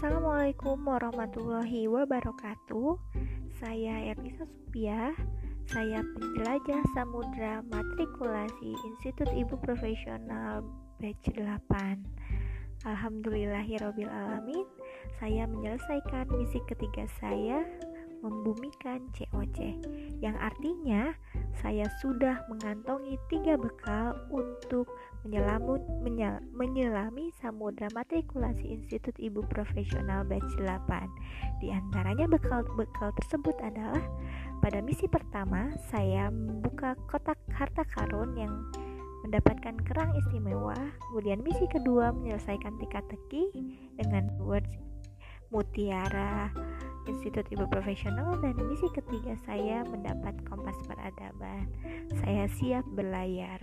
Assalamualaikum warahmatullahi wabarakatuh. Saya Ernisa Supia. Saya penjelajah samudra matrikulasi Institut Ibu Profesional Batch 8 Alhamdulillahirrohmanirrohim Saya menyelesaikan misi ketiga saya Membumikan COC Yang artinya saya sudah mengantongi tiga bekal untuk menyelamun, menyel, menyelami samudra matrikulasi Institut Ibu Profesional Batch 8. Di antaranya bekal-bekal tersebut adalah pada misi pertama saya membuka kotak harta karun yang mendapatkan kerang istimewa. Kemudian misi kedua menyelesaikan teka-teki dengan words mutiara Institut Ibu Profesional dan misi ketiga saya mendapat kompas peradaban. Saya siap berlayar.